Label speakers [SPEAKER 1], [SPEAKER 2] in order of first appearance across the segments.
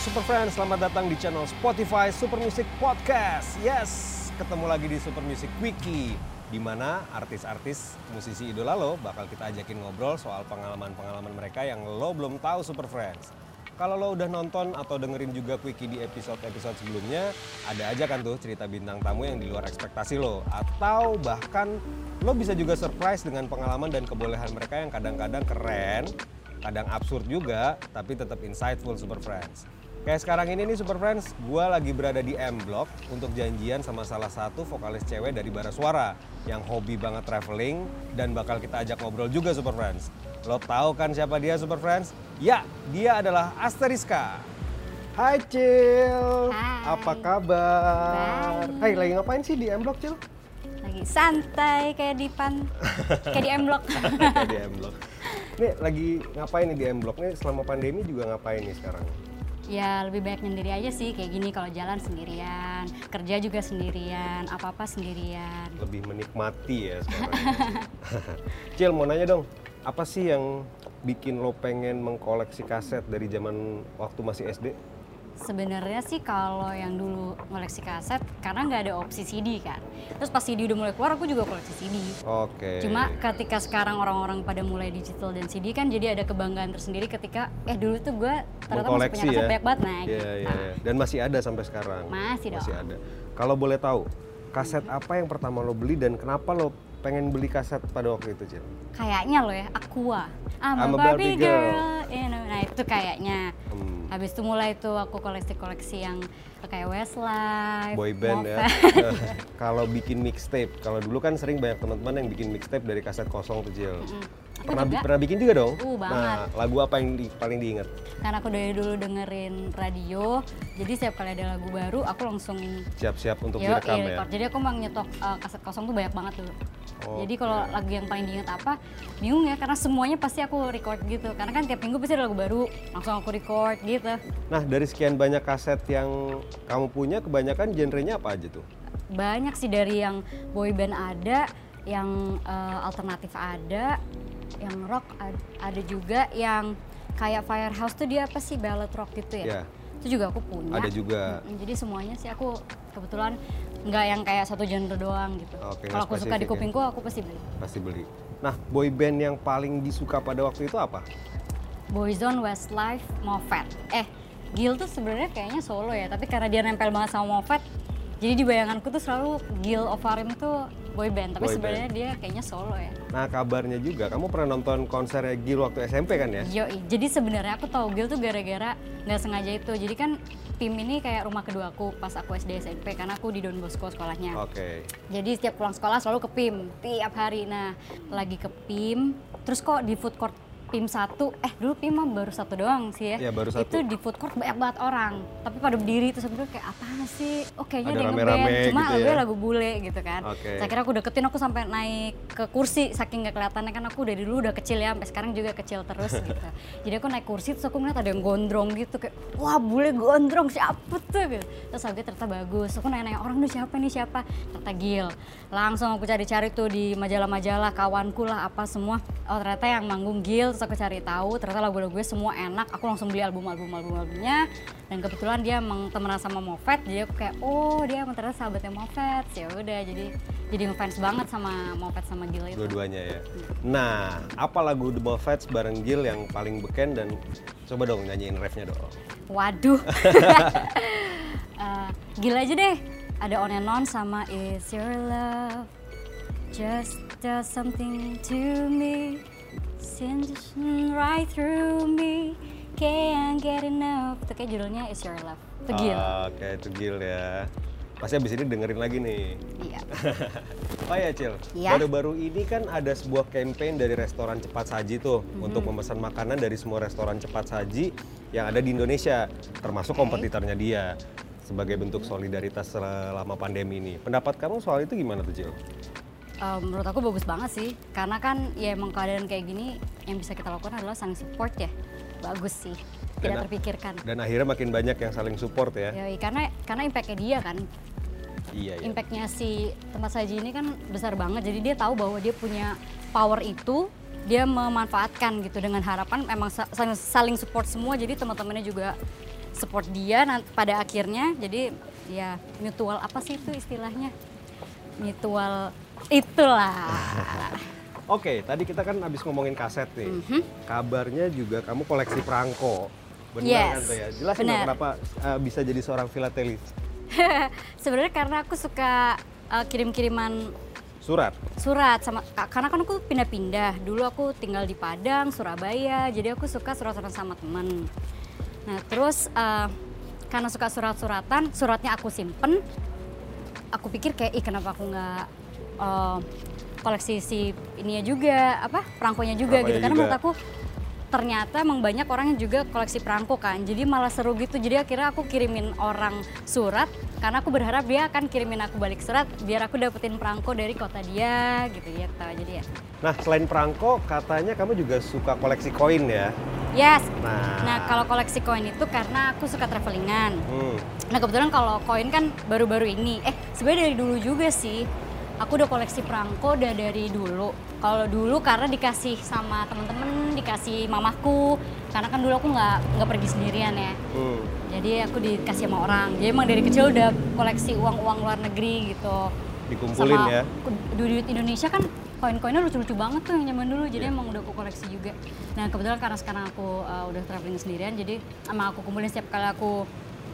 [SPEAKER 1] Super Friends, selamat datang di channel Spotify Super Music Podcast. Yes, ketemu lagi di Super Music Wiki, di mana artis-artis musisi idola lo bakal kita ajakin ngobrol soal pengalaman-pengalaman mereka yang lo belum tahu Super Friends. Kalau lo udah nonton atau dengerin juga Quickie di episode-episode sebelumnya, ada aja kan tuh cerita bintang tamu yang di luar ekspektasi lo. Atau bahkan lo bisa juga surprise dengan pengalaman dan kebolehan mereka yang kadang-kadang keren, kadang absurd juga, tapi tetap insightful Super Friends. Kayak sekarang ini nih Super Friends, gue lagi berada di M Block untuk janjian sama salah satu vokalis cewek dari Bara Suara yang hobi banget traveling dan bakal kita ajak ngobrol juga Super Friends. Lo tahu kan siapa dia Super Friends? Ya, dia adalah Asteriska. Hai Cil,
[SPEAKER 2] Hai.
[SPEAKER 1] apa kabar?
[SPEAKER 2] Baik.
[SPEAKER 1] Hai, lagi ngapain sih di M Block Cil?
[SPEAKER 2] lagi santai kayak di pan kayak di M Block
[SPEAKER 1] Kayak di M Block. Nih lagi ngapain nih di M Block nih selama pandemi juga ngapain nih sekarang?
[SPEAKER 2] Ya lebih baik nyendiri aja sih kayak gini kalau jalan sendirian kerja juga sendirian apa apa sendirian
[SPEAKER 1] lebih menikmati ya sekarang. Cil mau nanya dong, apa sih yang bikin lo pengen mengkoleksi kaset dari zaman waktu masih SD?
[SPEAKER 2] Sebenarnya sih kalau yang dulu koleksi kaset karena nggak ada opsi CD kan terus pas CD udah mulai keluar aku juga koleksi CD
[SPEAKER 1] Oke.
[SPEAKER 2] Cuma ketika sekarang orang-orang pada mulai digital dan CD kan jadi ada kebanggaan tersendiri ketika eh dulu tuh gue ternyata masih
[SPEAKER 1] mengkoleksi
[SPEAKER 2] punya kaset
[SPEAKER 1] ya.
[SPEAKER 2] banyak banget nah
[SPEAKER 1] Iya,
[SPEAKER 2] gitu.
[SPEAKER 1] iya,
[SPEAKER 2] Ah,
[SPEAKER 1] iya. Dan masih ada sampai sekarang.
[SPEAKER 2] Masih dong.
[SPEAKER 1] Masih ada. Kalau boleh tahu, kaset apa yang pertama lo beli dan kenapa lo pengen beli kaset pada waktu itu, Cil?
[SPEAKER 2] Kayaknya lo ya Aqua. I'm,
[SPEAKER 1] I'm
[SPEAKER 2] a Barbie, girl. you know. Nah itu kayaknya.
[SPEAKER 1] Hmm,
[SPEAKER 2] Habis itu mulai tuh aku koleksi-koleksi yang kayak Westlife,
[SPEAKER 1] boy band ya. Kalau bikin mixtape, kalau dulu kan sering banyak teman-teman yang bikin mixtape dari kaset kosong tuh, Cil.
[SPEAKER 2] Aku
[SPEAKER 1] Pernah,
[SPEAKER 2] juga.
[SPEAKER 1] pernah bikin juga dong?
[SPEAKER 2] Uh, banget.
[SPEAKER 1] Nah, lagu apa yang di- paling diingat?
[SPEAKER 2] Karena aku dari dulu dengerin radio, jadi setiap kali ada lagu baru aku langsung
[SPEAKER 1] Siap-siap untuk
[SPEAKER 2] Yo,
[SPEAKER 1] direkam
[SPEAKER 2] iya,
[SPEAKER 1] ya?
[SPEAKER 2] Jadi aku emang nyetok uh, kaset kosong tuh banyak banget dulu. Jadi
[SPEAKER 1] Oke.
[SPEAKER 2] kalau lagu yang paling diingat apa, bingung ya karena semuanya pasti aku record gitu. Karena kan tiap minggu pasti ada lagu baru, langsung aku record gitu.
[SPEAKER 1] Nah, dari sekian banyak kaset yang kamu punya, kebanyakan genrenya apa aja tuh?
[SPEAKER 2] Banyak sih dari yang boy band ada, yang uh, alternatif ada, yang rock ad- ada juga, yang kayak Firehouse tuh dia apa sih ballad rock gitu
[SPEAKER 1] Ya.
[SPEAKER 2] ya? Itu juga aku punya.
[SPEAKER 1] Ada juga.
[SPEAKER 2] Jadi semuanya sih aku kebetulan nggak yang kayak satu genre doang gitu.
[SPEAKER 1] Oke,
[SPEAKER 2] Kalau aku suka di kupingku aku pasti beli.
[SPEAKER 1] Pasti beli. Nah, boy band yang paling disuka pada waktu itu apa?
[SPEAKER 2] Boyzone, Westlife, Moffat. Eh, Gil tuh sebenarnya kayaknya solo ya, tapi karena dia nempel banget sama Moffat, jadi di bayanganku tuh selalu Gil Ovarim tuh boy band, tapi sebenarnya dia kayaknya solo ya.
[SPEAKER 1] Nah, kabarnya juga kamu pernah nonton konsernya Gil waktu SMP kan ya?
[SPEAKER 2] Yoi, jadi sebenarnya aku tahu Gil tuh gara-gara nggak sengaja itu. Jadi kan tim ini kayak rumah kedua aku pas aku SD SMP karena aku di Don Bosco sekolahnya.
[SPEAKER 1] Oke.
[SPEAKER 2] Jadi setiap pulang sekolah selalu ke PIM tiap hari. Nah, lagi ke PIM, terus kok di food court PIM satu, eh dulu PIM mah baru satu doang sih ya.
[SPEAKER 1] Iya, baru satu.
[SPEAKER 2] Itu di food court banyak banget orang, tapi pada berdiri aku bilang kayak apa sih? Oh
[SPEAKER 1] ada
[SPEAKER 2] yang
[SPEAKER 1] rame-rame
[SPEAKER 2] ngeband, cuma
[SPEAKER 1] gitu
[SPEAKER 2] lagunya
[SPEAKER 1] ya.
[SPEAKER 2] lagu bule gitu kan.
[SPEAKER 1] Oke.
[SPEAKER 2] Saya kira aku deketin aku sampai naik ke kursi saking gak kelihatannya kan aku dari dulu udah kecil ya, sampai sekarang juga kecil terus gitu. Jadi aku naik kursi terus aku ngeliat ada yang gondrong gitu kayak wah bule gondrong siapa tuh gitu. Terus aku ternyata bagus. Aku nanya-nanya orang tuh siapa nih siapa? Ternyata Gil. Langsung aku cari-cari tuh di majalah-majalah kawanku lah apa semua. Oh ternyata yang manggung Gil terus aku cari tahu ternyata lagu-lagunya semua enak. Aku langsung beli album-album album-albumnya dan kebetulan dia emang temenan sama Moffat jadi aku kayak oh dia emang ternyata sahabatnya Moffat. Ya udah jadi jadi ngefans banget sama Moffat sama Gil itu.
[SPEAKER 1] Dua-duanya ya. Nah, apa lagu The Moffats bareng Gil yang paling beken dan coba dong nyanyiin refnya dong.
[SPEAKER 2] Waduh. Eh, gila aja deh. Ada on and on sama Is Your Love Just does something to me Since right through me Can't get enough Itu kayak judulnya Is Your Love Itu gila
[SPEAKER 1] Oke, itu Gil ya. Pasti abis ini dengerin lagi nih.
[SPEAKER 2] Iya
[SPEAKER 1] Oh ya Cil,
[SPEAKER 2] Iya.
[SPEAKER 1] baru-baru ini kan ada sebuah campaign dari restoran cepat saji tuh
[SPEAKER 2] Mhm.
[SPEAKER 1] untuk memesan makanan dari semua restoran cepat saji yang ada di Indonesia, termasuk
[SPEAKER 2] Oke.
[SPEAKER 1] kompetitornya dia sebagai bentuk solidaritas selama pandemi ini. Pendapat kamu soal itu gimana tuh Cil?
[SPEAKER 2] Eh, menurut aku bagus banget sih. Karena kan ya emang keadaan kayak gini yang bisa kita lakukan adalah saling support ya. Bagus sih. Tidak
[SPEAKER 1] Dan-
[SPEAKER 2] terpikirkan.
[SPEAKER 1] Dan akhirnya makin banyak yang saling support ya.
[SPEAKER 2] Yoi, karena karena impactnya dia kan.
[SPEAKER 1] Iya, iya.
[SPEAKER 2] impactnya si tempat saji ini kan besar banget. Jadi dia tahu bahwa dia punya power itu dia memanfaatkan gitu dengan harapan emang sa- saling, support semua. Jadi teman-temannya juga support dia pada akhirnya. Jadi ya mutual apa sih itu istilahnya? Mutual itulah
[SPEAKER 1] Oke, tadi kita kan habis ngomongin kaset nih.
[SPEAKER 2] Mhm.
[SPEAKER 1] Kabarnya juga kamu koleksi perangko. Benar
[SPEAKER 2] Yes,
[SPEAKER 1] kan tuh ya? Jelasin dong
[SPEAKER 2] benar.
[SPEAKER 1] kenapa uh, bisa jadi seorang filatelis.
[SPEAKER 2] sebenarnya karena aku suka uh, kirim-kiriman
[SPEAKER 1] Surat.
[SPEAKER 2] surat sama ka- karena kan aku pindah-pindah dulu aku tinggal di Padang Surabaya jadi aku suka surat-suratan sama temen nah terus eh, karena suka surat-suratan suratnya aku simpen aku pikir kayak ih kenapa aku nggak eh, koleksi si ininya juga apa perangkonya juga
[SPEAKER 1] Perangkonya
[SPEAKER 2] gitu karena
[SPEAKER 1] juga.
[SPEAKER 2] menurut aku ternyata emang banyak orang yang juga koleksi perangko kan jadi malah seru gitu jadi akhirnya aku kirimin orang surat karena aku berharap dia akan kirimin aku balik surat biar aku dapetin perangko dari kota dia gitu gitu jadi ya
[SPEAKER 1] Nah, selain perangko, katanya kamu juga suka koleksi koin ya?
[SPEAKER 2] yes
[SPEAKER 1] Nah.
[SPEAKER 2] nah kalau koleksi koin itu karena aku suka travelingan
[SPEAKER 1] Hmm.
[SPEAKER 2] Nah kebetulan kalau koin kan baru-baru ini, eh sebenarnya dari dulu juga sih. Aku udah koleksi perangko udah dari dulu. Kalau dulu karena dikasih sama temen-temen, dikasih mamaku. Karena kan dulu aku nggak nggak pergi sendirian ya.
[SPEAKER 1] Hmm.
[SPEAKER 2] Jadi aku dikasih sama orang. Jadi emang dari kecil udah koleksi uang-uang luar negeri gitu.
[SPEAKER 1] Dikumpulin
[SPEAKER 2] sama
[SPEAKER 1] ya?
[SPEAKER 2] duit Indonesia kan koin-koinnya lucu-lucu banget tuh yang zaman dulu. Jadi
[SPEAKER 1] Iya.
[SPEAKER 2] emang udah aku koleksi juga. Nah kebetulan karena sekarang aku uh, udah traveling sendirian, jadi emang aku kumpulin setiap kali aku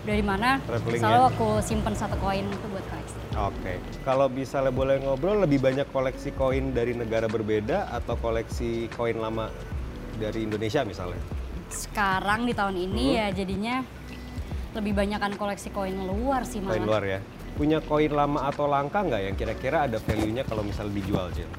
[SPEAKER 2] dari mana, selalu
[SPEAKER 1] ya?
[SPEAKER 2] aku simpen satu koin itu buat koleksi.
[SPEAKER 1] Oke. Kalau misalnya boleh ngobrol, lebih banyak koleksi koin dari negara berbeda atau koleksi koin lama dari Indonesia misalnya?
[SPEAKER 2] Sekarang di tahun ini
[SPEAKER 1] Hmm.
[SPEAKER 2] ya jadinya lebih banyakan koleksi koin luar sih malah.
[SPEAKER 1] Koin luar ya? Punya koin lama atau langka nggak yang kira-kira ada value-nya kalau misalnya dijual, Cil?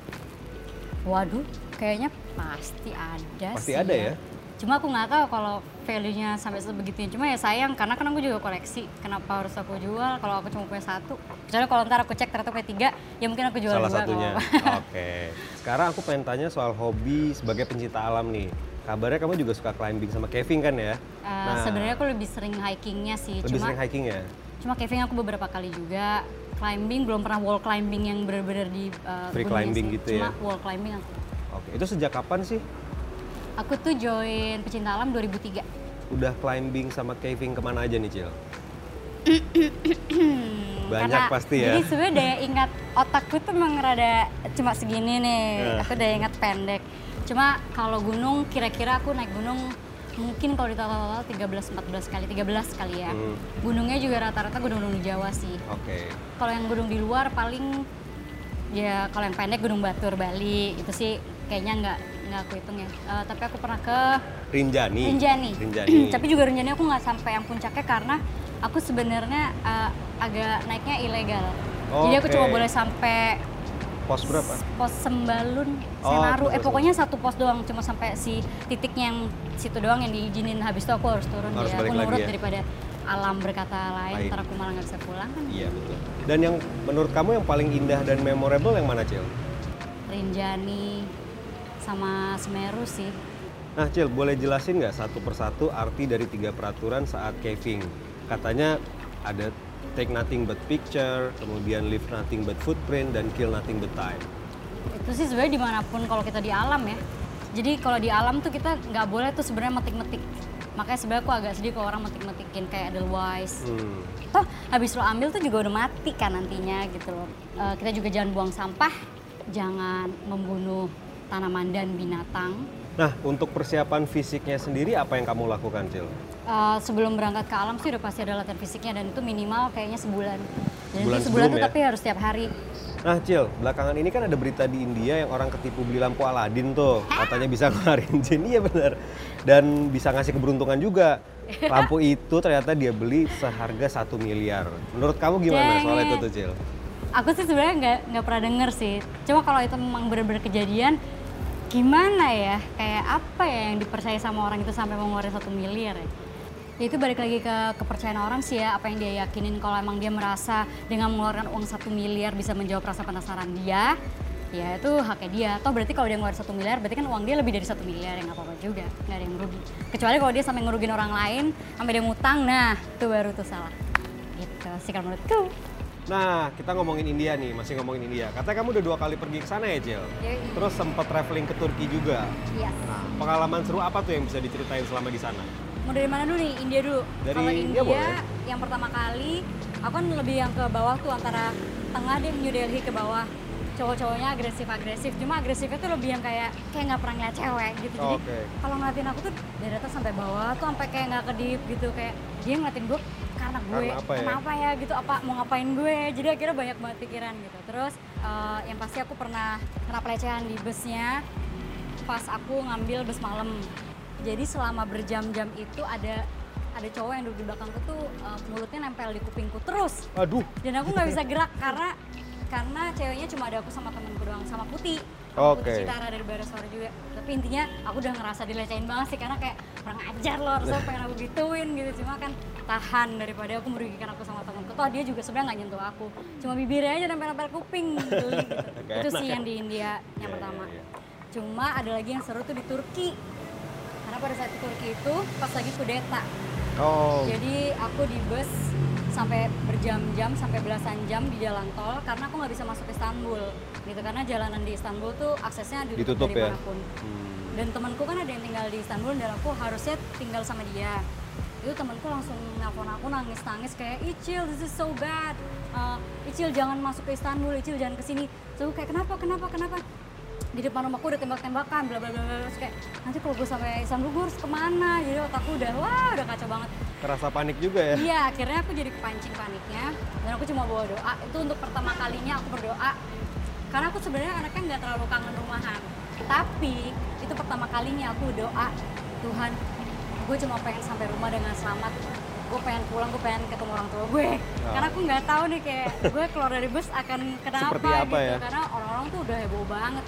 [SPEAKER 2] Waduh, kayaknya pasti ada
[SPEAKER 1] Pasti
[SPEAKER 2] sih
[SPEAKER 1] ada ya?
[SPEAKER 2] Cuma aku nggak tahu kalau value-nya sampai sebegitunya. Cuma ya sayang karena kan aku juga koleksi. Kenapa harus aku jual kalau aku cuma punya satu? Kecuali kalau ntar aku cek ternyata punya tiga, ya mungkin aku jual
[SPEAKER 1] Salah satunya. Oke. Sekarang aku pengen tanya soal hobi sebagai pencinta alam nih. Kabarnya kamu juga suka climbing sama caving kan ya?
[SPEAKER 2] Eh, Sebenarnya aku lebih sering hikingnya sih.
[SPEAKER 1] lebih
[SPEAKER 2] cuma
[SPEAKER 1] sering hiking ya?
[SPEAKER 2] cuma caving aku beberapa kali juga. Climbing belum pernah wall climbing yang benar-benar di eh,
[SPEAKER 1] Free climbing
[SPEAKER 2] sih.
[SPEAKER 1] gitu
[SPEAKER 2] cuma
[SPEAKER 1] ya?
[SPEAKER 2] wall climbing aku.
[SPEAKER 1] Oke. Itu sejak kapan sih?
[SPEAKER 2] Aku tuh join pecinta alam 2003.
[SPEAKER 1] Udah climbing sama caving ke mana aja nih, Cil? Banyak
[SPEAKER 2] Karena-
[SPEAKER 1] pasti ya?
[SPEAKER 2] Jadi sebenarnya daya ingat otakku tuh emang rada cuma segini nih.
[SPEAKER 1] Nah.
[SPEAKER 2] Aku daya ingat pendek. Cuma kalau gunung kira-kira aku naik gunung mungkin kalau di total 13 14 kali, 13 kali ya.
[SPEAKER 1] Hmm.
[SPEAKER 2] Gunungnya juga rata-rata gunung-gunung di Jawa sih.
[SPEAKER 1] Oke.
[SPEAKER 2] Kalau yang gunung di luar paling ya kalau yang pendek Gunung Batur Bali itu sih kayaknya nggak nggak aku hitung ya. Eh, tapi aku pernah ke
[SPEAKER 1] Rinjani.
[SPEAKER 2] Rinjani.
[SPEAKER 1] Rinjani.
[SPEAKER 2] Tapi juga Rinjani aku nggak sampai yang puncaknya karena aku sebenarnya eh, agak naiknya ilegal. Jadi aku cuma boleh sampai
[SPEAKER 1] Pos berapa?
[SPEAKER 2] pos Sembalun,
[SPEAKER 1] Oh,
[SPEAKER 2] Senaru.
[SPEAKER 1] pos
[SPEAKER 2] eh pokoknya satu pos doang, cuma sampai si titiknya yang situ doang yang diizinin. Habis itu aku harus turun.
[SPEAKER 1] Harus balik
[SPEAKER 2] aku
[SPEAKER 1] lagi
[SPEAKER 2] nurut
[SPEAKER 1] ya?
[SPEAKER 2] daripada alam berkata lain,
[SPEAKER 1] Lain.
[SPEAKER 2] ntar aku malah nggak bisa pulang kan.
[SPEAKER 1] Iya betul. Dan yang menurut kamu yang paling indah dan memorable yang mana, Cil?
[SPEAKER 2] Rinjani sama Semeru sih.
[SPEAKER 1] Nah, Cil, boleh jelasin nggak satu persatu arti dari tiga peraturan saat caving? Katanya ada take nothing but picture, kemudian leave nothing but footprint, dan kill nothing but time.
[SPEAKER 2] itu sih sebenarnya di mana pun kalau kita di alam ya jadi kalau di alam tuh kita nggak boleh tuh sebenarnya metik-metik makanya sebenarnya aku agak sedih kalau orang metik-metikin kayak Edelweiss
[SPEAKER 1] Hmm.
[SPEAKER 2] toh habis lo ambil tuh juga udah mati kan nantinya gitu loh Eh, kita juga jangan buang sampah jangan membunuh tanaman dan binatang
[SPEAKER 1] Nah, untuk persiapan fisiknya sendiri apa yang kamu lakukan, Cil?
[SPEAKER 2] Eh, sebelum berangkat ke alam sih udah pasti ada latihan fisiknya dan itu minimal kayaknya sebulan dan
[SPEAKER 1] Sebulan
[SPEAKER 2] itu sebulan tuh
[SPEAKER 1] ya?
[SPEAKER 2] tapi harus tiap hari
[SPEAKER 1] Nah, Cil, belakangan ini kan ada berita di India yang orang ketipu beli lampu Aladin tuh. Katanya bisa ngeluarin jin, iya benar. Dan bisa ngasih keberuntungan juga. Lampu itu ternyata dia beli seharga satu miliar. Menurut kamu gimana
[SPEAKER 2] Dang
[SPEAKER 1] soal itu
[SPEAKER 2] it.
[SPEAKER 1] tuh, Cil?
[SPEAKER 2] Aku sih sebenarnya nggak nggak pernah denger sih. Cuma kalau itu memang benar-benar kejadian, gimana ya? Kayak apa ya yang dipercaya sama orang itu sampai mau ngeluarin satu miliar ya? Ya itu balik lagi ke kepercayaan orang sih ya, apa yang dia yakinin kalau emang dia merasa dengan mengeluarkan uang satu miliar bisa menjawab rasa penasaran dia, ya itu haknya dia. Atau berarti kalau dia ngeluarin satu miliar, berarti kan uang dia lebih dari satu miliar, ya nggak apa-apa juga, nggak ada yang rugi. Kecuali kalau dia sampai ngerugin orang lain, sampai dia ngutang, nah itu baru tuh salah. Gitu sih kalau menurutku.
[SPEAKER 1] Nah, kita ngomongin India nih, masih ngomongin India. Katanya kamu udah dua kali pergi ke sana ya, Cil?
[SPEAKER 2] Yoi.
[SPEAKER 1] Terus sempat traveling ke Turki juga.
[SPEAKER 2] Yes.
[SPEAKER 1] Nah, pengalaman seru apa tuh yang bisa diceritain selama di sana?
[SPEAKER 2] mau dari mana dulu nih? India dulu.
[SPEAKER 1] Dari
[SPEAKER 2] Kalau
[SPEAKER 1] India
[SPEAKER 2] India, yang pertama kali aku kan lebih yang ke bawah tuh antara tengah deh New Delhi ke bawah. Cowok-cowoknya agresif-agresif, cuma agresifnya tuh lebih yang kayak kayak nggak pernah ngeliat cewek gitu. Jadi
[SPEAKER 1] Oke.
[SPEAKER 2] kalau ngeliatin aku tuh dari atas sampai bawah tuh sampai kayak nggak kedip gitu kayak dia ngeliatin gue karena gue
[SPEAKER 1] Karena apa ya?
[SPEAKER 2] kenapa ya? gitu apa mau ngapain gue? Jadi akhirnya banyak banget pikiran gitu. Terus eh, yang pasti aku pernah kena pelecehan di busnya pas aku ngambil bus malam. Jadi selama berjam-jam itu ada ada cowok yang duduk di belakangku tuh eh, mulutnya nempel di kupingku terus.
[SPEAKER 1] Aduh.
[SPEAKER 2] dan aku nggak bisa gerak karena karena ceweknya cuma ada aku sama temenku doang sama Putih
[SPEAKER 1] Oke.
[SPEAKER 2] Putih Citara dari Barasora juga tapi intinya aku udah ngerasa dilecehin banget sih karena kayak kurang ajar loh harusnya pengen aku gituin gitu cuma kan tahan daripada aku merugikan aku sama temenku toh dia juga sebenarnya nggak nyentuh aku cuma bibirnya aja nempel-nempel kuping gitu.
[SPEAKER 1] Gak
[SPEAKER 2] itu sih
[SPEAKER 1] ya?
[SPEAKER 2] yang di India yang
[SPEAKER 1] Iya,
[SPEAKER 2] pertama
[SPEAKER 1] iya, iya.
[SPEAKER 2] cuma ada lagi yang seru tuh di Turki karena pada saat di Turki itu pas lagi kudeta
[SPEAKER 1] Oh.
[SPEAKER 2] jadi aku di bus sampai berjam-jam sampai belasan jam di jalan tol karena aku nggak bisa masuk ke Istanbul gitu. Karena jalanan di Istanbul tuh aksesnya ditutup,
[SPEAKER 1] Ditutup ya?
[SPEAKER 2] dari mana pun
[SPEAKER 1] Hmm.
[SPEAKER 2] dan temanku kan ada yang tinggal di Istanbul dan aku harusnya tinggal sama dia. Itu temanku langsung nelfon aku nangis-nangis kayak Icil this is so bad. Uh, Icil jangan masuk ke Istanbul Icil jangan ke sini. So kayak kenapa kenapa kenapa di depan rumahku udah tembak-tembakan bla bla bla bla kayak nanti kalau gue sampai gue harus ke mana jadi otakku udah wah udah kacau banget
[SPEAKER 1] Kerasa panik juga ya?
[SPEAKER 2] Iya, akhirnya aku jadi kepancing paniknya dan aku cuma bawa doa. Itu untuk pertama kalinya aku berdoa karena aku sebenarnya anaknya nggak terlalu kangen rumahan. Tapi itu pertama kalinya aku doa Tuhan, gue cuma pengen sampai rumah dengan selamat. Gue pengen pulang, gue pengen ketemu orang tua gue.
[SPEAKER 1] Oh.
[SPEAKER 2] Karena aku nggak tahu nih kayak gue keluar dari bus akan kenapa
[SPEAKER 1] Seperti apa
[SPEAKER 2] gitu.
[SPEAKER 1] ya?
[SPEAKER 2] Karena orang-orang tuh udah heboh banget.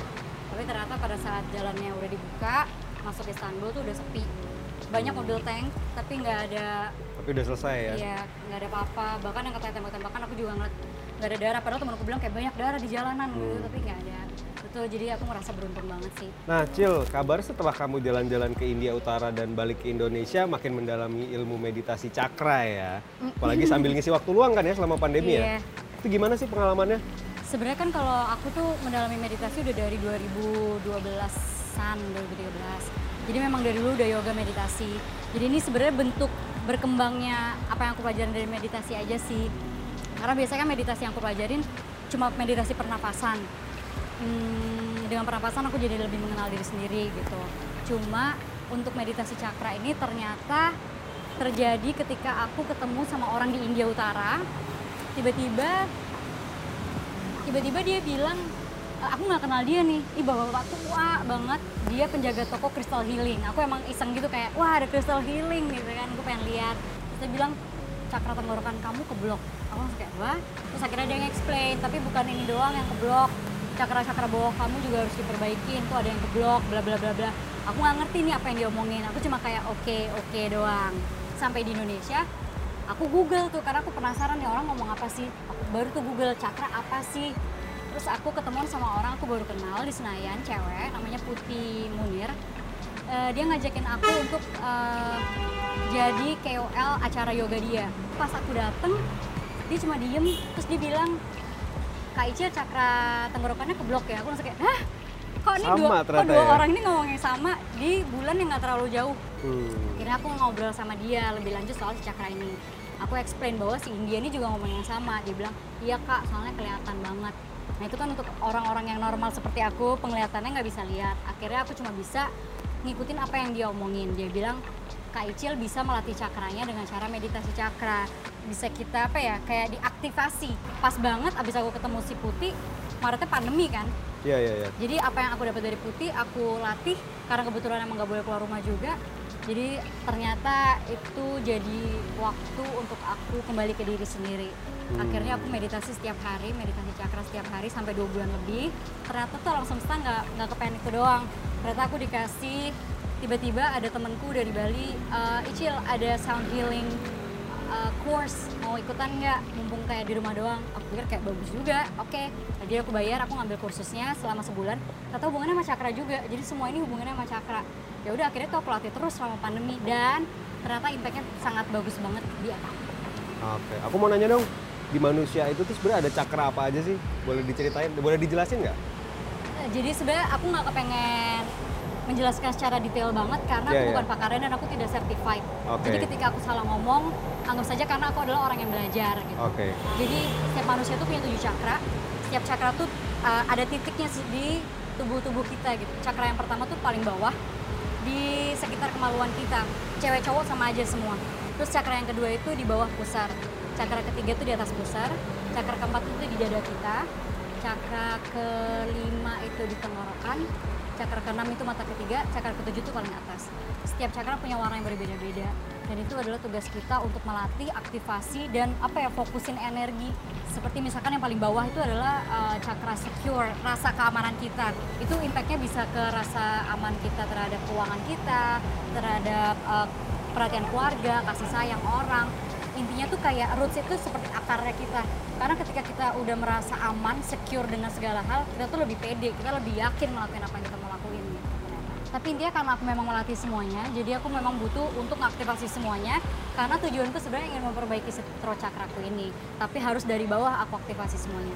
[SPEAKER 2] Tapi ternyata pada saat jalannya udah dibuka, masuk Istanbul tuh udah sepi. Banyak mobil tank, tapi nggak ada
[SPEAKER 1] Tapi udah selesai ya?
[SPEAKER 2] Iya, nggak ada apa-apa. Bahkan yang katanya tembak-tembakan aku juga ngeliat nggak ada darah. Padahal temanku bilang kayak banyak darah di jalanan gitu,
[SPEAKER 1] Hmm.
[SPEAKER 2] tapi nggak ada. Betul, jadi aku merasa beruntung banget sih.
[SPEAKER 1] Nah, Cil, kabar setelah kamu jalan-jalan ke India Utara dan balik ke Indonesia makin mendalami ilmu meditasi cakra ya. Apalagi sambil ngisi waktu luang kan ya selama pandemi
[SPEAKER 2] Iya.
[SPEAKER 1] ya. Itu gimana sih pengalamannya?
[SPEAKER 2] Sebenarnya kan kalau aku tuh mendalami meditasi udah dari 2012-an, 2013. Jadi memang dari dulu udah yoga meditasi. Jadi ini sebenarnya bentuk berkembangnya apa yang aku pelajarin dari meditasi aja sih. Karena biasanya kan meditasi yang aku pelajarin cuma meditasi pernapasan. Hmm, dengan pernapasan aku jadi lebih mengenal diri sendiri gitu. Cuma untuk meditasi cakra ini ternyata terjadi ketika aku ketemu sama orang di India Utara. Tiba-tiba tiba-tiba dia bilang "E, aku nggak kenal dia nih. Ih bapak-bapak tua banget. Dia penjaga toko crystal healing. Aku emang iseng gitu kayak wah ada crystal healing gitu kan. Aku pengen lihat. Terus dia bilang cakra tenggorokan kamu keblok. Aku langsung kayak wah? Terus akhirnya dia nge-explain tapi bukan ini doang yang keblok. Cakra-cakra bawah kamu juga harus diperbaikin. Tuh ada yang keblok bla bla bla bla. Aku nggak ngerti nih apa yang dia omongin aku cuma kayak oke oke doang. Sampai di Indonesia aku google tuh karena aku penasaran nih orang ngomong apa sih baru tuh google cakra apa sih? Terus aku ketemuan sama orang aku baru kenal di Senayan cewek namanya Putih Munir. Eh, dia ngajakin aku untuk eh, jadi KOL acara yoga dia. Pas aku dateng dia cuma diem terus dia bilang Kak Ica cakra tenggorokannya keblok ya. Aku langsung kayak hah? Kok ini
[SPEAKER 1] Sama
[SPEAKER 2] dua, kok dua
[SPEAKER 1] ya?"
[SPEAKER 2] orang ini ngomong yang sama di bulan yang nggak terlalu jauh?
[SPEAKER 1] Hmm.
[SPEAKER 2] akhirnya aku ngobrol sama dia lebih lanjut soal si cakra ini aku explain bahwa si India ini juga ngomong yang sama. Dia bilang iya kak soalnya kelihatan banget. Nah itu kan untuk orang-orang yang normal seperti aku penglihatannya nggak bisa lihat. Akhirnya aku cuma bisa ngikutin apa yang dia omongin. Dia bilang Kak Icil bisa melatih cakranya dengan cara meditasi cakra. Bisa kita apa ya kayak diaktifasi pas banget abis aku ketemu si Putih Maretnya pandemi kan?
[SPEAKER 1] Iya, iya, iya.
[SPEAKER 2] jadi apa yang aku dapat dari putih aku latih. Karena kebetulan emang nggak boleh keluar rumah juga. Jadi ternyata itu jadi waktu untuk aku kembali ke diri sendiri. Akhirnya aku meditasi setiap hari, meditasi cakra setiap hari sampai dua bulan lebih. Ternyata tuh alam semesta nggak nggak kepengen itu doang. Ternyata aku dikasih tiba-tiba ada temenku dari Bali, "Eh, Icil ada sound healing uh, course. Mau ikutan nggak? Mumpung kayak di rumah doang. Aku pikir kayak bagus juga. Oke. Jadi aku bayar aku ngambil kursusnya selama sebulan. Kata hubungannya sama cakra juga. Jadi semua ini hubungannya sama cakra ya udah akhirnya tuh aku latih terus selama pandemi dan ternyata impactnya sangat bagus banget di aku
[SPEAKER 1] Oke, aku mau nanya dong, di manusia itu tuh sebenarnya ada cakra apa aja sih? Boleh diceritain, boleh dijelasin nggak?
[SPEAKER 2] Eh, jadi sebenarnya aku nggak kepengen menjelaskan secara detail banget karena
[SPEAKER 1] Iya,
[SPEAKER 2] aku
[SPEAKER 1] iya.
[SPEAKER 2] bukan pakarnya dan aku tidak certified.
[SPEAKER 1] Oke.
[SPEAKER 2] Jadi ketika aku salah ngomong, anggap saja karena aku adalah orang yang belajar gitu.
[SPEAKER 1] Oke.
[SPEAKER 2] Jadi setiap manusia tuh punya tujuh cakra. Setiap cakra tuh uh, ada titiknya di tubuh-tubuh kita gitu. Cakra yang pertama tuh paling bawah di sekitar kemaluan kita. Cewek cowok sama aja semua. Terus cakra yang kedua itu di bawah pusar. Cakra ketiga itu di atas pusar. Cakra keempat itu di dada kita. Cakra kelima itu di tenggorokan. Cakra keenam itu mata ketiga. Cakra ketujuh itu paling atas. Setiap cakra punya warna yang berbeda-beda dan itu adalah tugas kita untuk melatih aktivasi dan apa ya fokusin energi. Seperti misalkan yang paling bawah itu adalah uh, cakra secure rasa keamanan kita. Itu impactnya bisa ke rasa aman kita terhadap keuangan kita terhadap uh, perhatian keluarga kasih sayang orang. Intinya tuh kayak roots itu seperti akarnya kita. Karena ketika kita udah merasa aman secure dengan segala hal kita tuh lebih pede kita lebih yakin melakukan apa yang kita mau gitu. Tapi intinya karena aku memang melatih semuanya, jadi aku memang butuh untuk mengaktifasi semuanya karena tujuanku sebenarnya ingin memperbaiki setro cakraku ini. Tapi harus dari bawah aku aktifasi semuanya.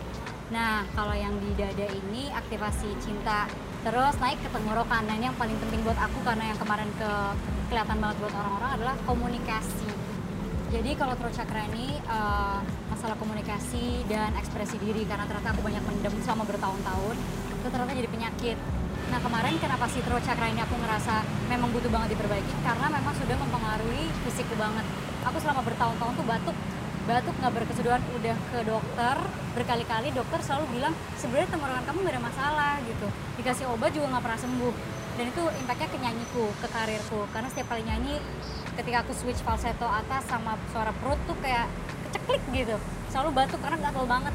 [SPEAKER 2] Nah, kalau yang di dada ini aktivasi cinta, terus naik ke tenggorokan. Nah, ini yang paling penting buat aku karena yang kemarin ke kelihatan banget buat orang-orang adalah komunikasi. Jadi kalau throat chakra ini uh, masalah komunikasi dan ekspresi diri karena ternyata aku banyak mendem selama bertahun-tahun itu ternyata jadi penyakit. Nah kemarin kenapa si throat chakra ini aku ngerasa memang butuh banget diperbaiki? Karena memang sudah mempengaruhi fisikku banget. Aku selama bertahun-tahun tuh batuk, batuk nggak berkesudahan udah ke dokter. Berkali-kali dokter selalu bilang sebenarnya tenggorokan kamu nggak ada masalah gitu. Dikasih obat juga nggak pernah sembuh. Dan itu impactnya ke nyanyiku, ke karirku. Karena setiap kali nyanyi ketika aku switch falsetto atas sama suara perut tuh kayak keceklik gitu. Selalu batuk karena gatel banget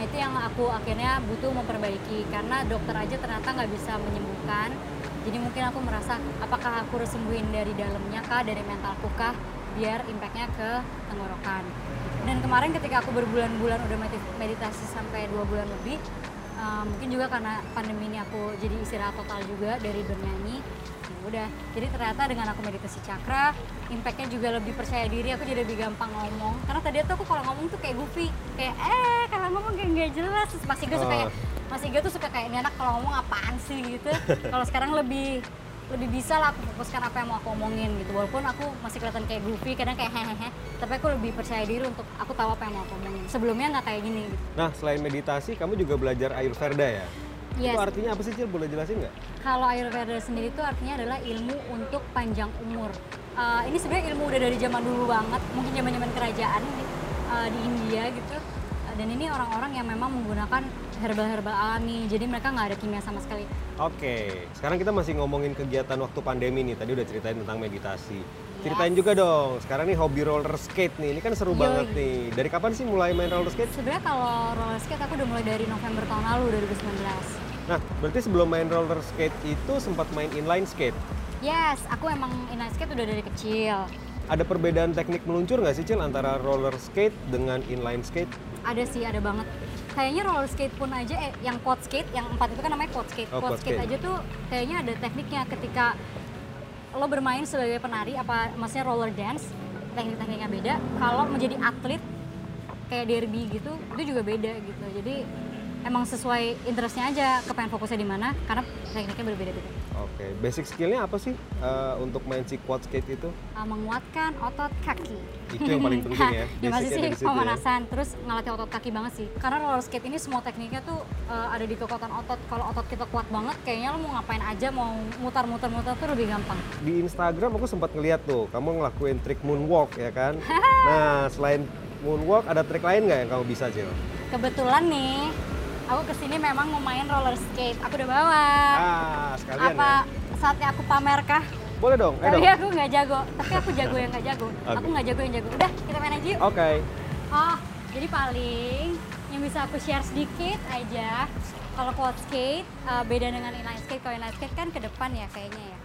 [SPEAKER 2] nah itu yang aku akhirnya butuh memperbaiki karena dokter aja ternyata nggak bisa menyembuhkan. Jadi mungkin aku merasa apakah aku harus sembuhin dari dalamnya kah dari mentalku kah biar impactnya ke tenggorokan. Dan kemarin ketika aku berbulan-bulan udah medit- meditasi sampai dua bulan lebih uh, mungkin juga karena pandemi ini aku jadi istirahat total juga dari bernyanyi ya udah jadi ternyata dengan aku meditasi cakra impactnya juga lebih percaya diri aku jadi lebih gampang ngomong. Karena tadi tuh aku kalau ngomong tuh kayak goofy kayak eh kalau ngomong kayak nggak jelas. Terus masih gue suka kayak masih gue tuh suka kayak ini anak kalau ngomong apaan sih? gitu. Kalau sekarang lebih lebih bisa lah aku fokuskan apa yang mau aku omongin gitu. Walaupun aku masih kelihatan kayak goofy kadang kayak hehehe tapi aku lebih percaya diri untuk aku tahu apa yang mau aku omongin. Sebelumnya nggak kayak gini gitu.
[SPEAKER 1] Nah, selain meditasi, kamu juga belajar Ayurveda ya?
[SPEAKER 2] Yes.
[SPEAKER 1] Itu artinya apa sih, Cil? Boleh jelasin nggak?
[SPEAKER 2] Kalau Ayurveda sendiri itu artinya adalah ilmu untuk panjang umur. Uh, ini sebenarnya ilmu udah dari zaman dulu banget, mungkin zaman zaman kerajaan di, uh, di India gitu. Uh, dan ini orang-orang yang memang menggunakan herbal-herbal alami, jadi mereka nggak ada kimia sama sekali.
[SPEAKER 1] Oke, sekarang kita masih ngomongin kegiatan waktu pandemi nih. Tadi udah ceritain tentang meditasi. Ceritain juga dong, sekarang nih hobi roller skate nih. Ini kan seru
[SPEAKER 2] Yoi.
[SPEAKER 1] banget nih. Dari kapan sih mulai main roller skate?
[SPEAKER 2] Sebenarnya kalau roller skate aku udah mulai dari November tahun lalu 2019.
[SPEAKER 1] Nah, berarti sebelum main roller skate itu sempat main inline skate.
[SPEAKER 2] Yes, aku emang inline skate udah dari kecil.
[SPEAKER 1] Ada perbedaan teknik meluncur nggak sih, Cil, antara roller skate dengan inline skate?
[SPEAKER 2] Ada sih, ada banget. Kayaknya roller skate pun aja, eh, yang quad skate, yang empat itu kan namanya quad skate.
[SPEAKER 1] Oh,
[SPEAKER 2] quad
[SPEAKER 1] quad
[SPEAKER 2] skate
[SPEAKER 1] skate.
[SPEAKER 2] aja tuh kayaknya ada tekniknya ketika lo bermain sebagai penari, apa maksudnya roller dance, teknik-tekniknya beda. Kalau menjadi atlet kayak derby gitu, itu juga beda gitu. Jadi emang sesuai interestnya aja, kepengen fokusnya di mana, karena tekniknya berbeda-beda.
[SPEAKER 1] Oke, basic skillnya apa sih eh, untuk main si quad skate itu?
[SPEAKER 2] Uh, menguatkan otot kaki.
[SPEAKER 1] Itu yang paling penting ya.
[SPEAKER 2] ya masih
[SPEAKER 1] Basicnya
[SPEAKER 2] sih
[SPEAKER 1] situ ya.
[SPEAKER 2] pemanasan, terus ngelatih otot kaki banget sih. Karena roller skate ini semua tekniknya tuh uh, ada di kekuatan otot. Kalau otot kita kuat banget, kayaknya lo mau ngapain aja, mau mutar-mutar-mutar tuh lebih gampang.
[SPEAKER 1] Di Instagram aku sempat ngeliat tuh, kamu ngelakuin trik moonwalk ya kan? nah, selain moonwalk ada trik lain nggak yang kamu bisa, Cil?
[SPEAKER 2] Kebetulan nih, aku ke sini memang mau main roller skate. Aku udah bawa.
[SPEAKER 1] Ah, sekalian
[SPEAKER 2] Apa
[SPEAKER 1] ya.
[SPEAKER 2] saatnya aku pamer kah?
[SPEAKER 1] Boleh dong, ayo
[SPEAKER 2] Tapi
[SPEAKER 1] dong.
[SPEAKER 2] aku nggak jago. Tapi aku jago yang nggak jago. Aku nggak jago yang jago. Udah, kita main aja yuk.
[SPEAKER 1] Oke.
[SPEAKER 2] Oh, jadi paling yang bisa aku share sedikit aja. Kalau quad skate uh, beda dengan inline skate. Kalau inline skate kan ke depan ya kayaknya ya.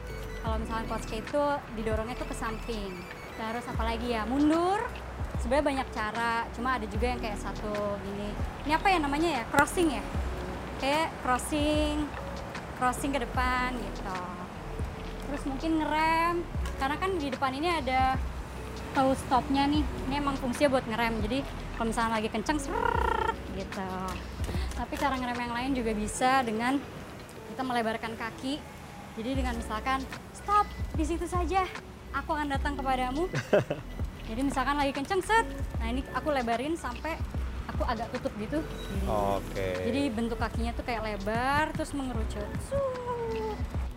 [SPEAKER 2] Kalau misalnya quad skate tuh didorongnya tuh ke samping. Terus apalagi ya mundur. Sebenarnya banyak cara. Cuma ada juga yang kayak satu gini. Ini apa ya namanya ya? Crossing ya. Kayak crossing, crossing ke depan gitu. Terus mungkin ngerem. Karena kan di depan ini ada toe stopnya nih ini emang fungsinya buat ngerem jadi kalau misalnya lagi kenceng serrrr, gitu tapi cara ngerem yang lain juga bisa dengan kita melebarkan kaki Jadi dengan misalkan stop di situ saja, aku akan datang kepadamu. Jadi misalkan lagi kenceng set, nah ini aku lebarin sampai aku agak tutup gitu.
[SPEAKER 1] Oke.
[SPEAKER 2] Jadi bentuk kakinya tuh kayak lebar terus mengerucut.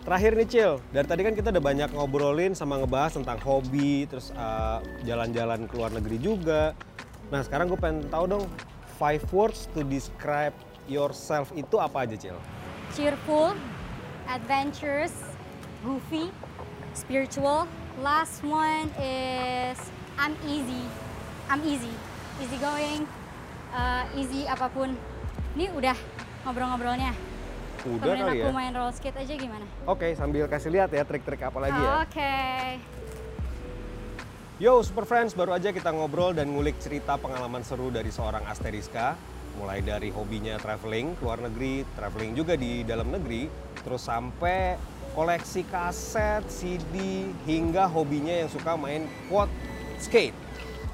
[SPEAKER 1] Terakhir nih Cil, dari tadi kan kita udah banyak ngobrolin sama ngebahas tentang hobi, terus uh, jalan-jalan ke luar negeri juga. Nah sekarang gue pengen tahu dong, five words to describe yourself itu apa aja Cil?
[SPEAKER 2] cheerful, adventurous, goofy, spiritual. Last one is I'm easy. I'm easy. Easy going, uh, easy apa pun. Ini udah ngobrol-ngobrolnya.
[SPEAKER 1] Udah
[SPEAKER 2] Temenin
[SPEAKER 1] kali
[SPEAKER 2] aku
[SPEAKER 1] ya?
[SPEAKER 2] main roller skate aja gimana?
[SPEAKER 1] Oke, sambil kasih lihat ya trik-trik apa lagi ya.
[SPEAKER 2] Oke.
[SPEAKER 1] Yo Super Friends, baru aja kita ngobrol dan ngulik cerita pengalaman seru dari seorang Asteriska. Mulai dari hobinya traveling ke luar negeri, traveling juga di dalam negeri, terus sampai koleksi kaset, CD, hingga hobinya yang suka main quad skate.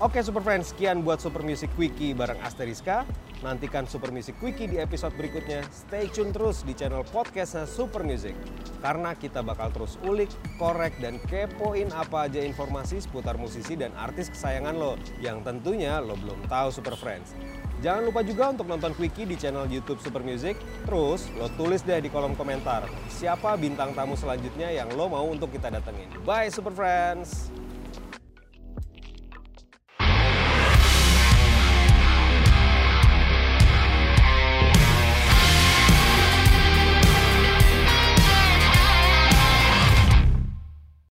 [SPEAKER 1] Oke Super Friends, sekian buat Super Music Quickie bareng Asteriska. Nantikan Super Music Quickie di episode berikutnya. Stay tune terus di channel podcastnya Super Music. Karena kita bakal terus ulik, korek, dan kepoin apa aja informasi seputar musisi dan artis kesayangan lo. Yang tentunya lo belum tahu Super Friends. Jangan lupa juga untuk nonton Quickie di channel YouTube Super Music. Terus lo tulis deh di kolom komentar siapa bintang tamu selanjutnya yang lo mau untuk kita datengin. Bye Super Friends!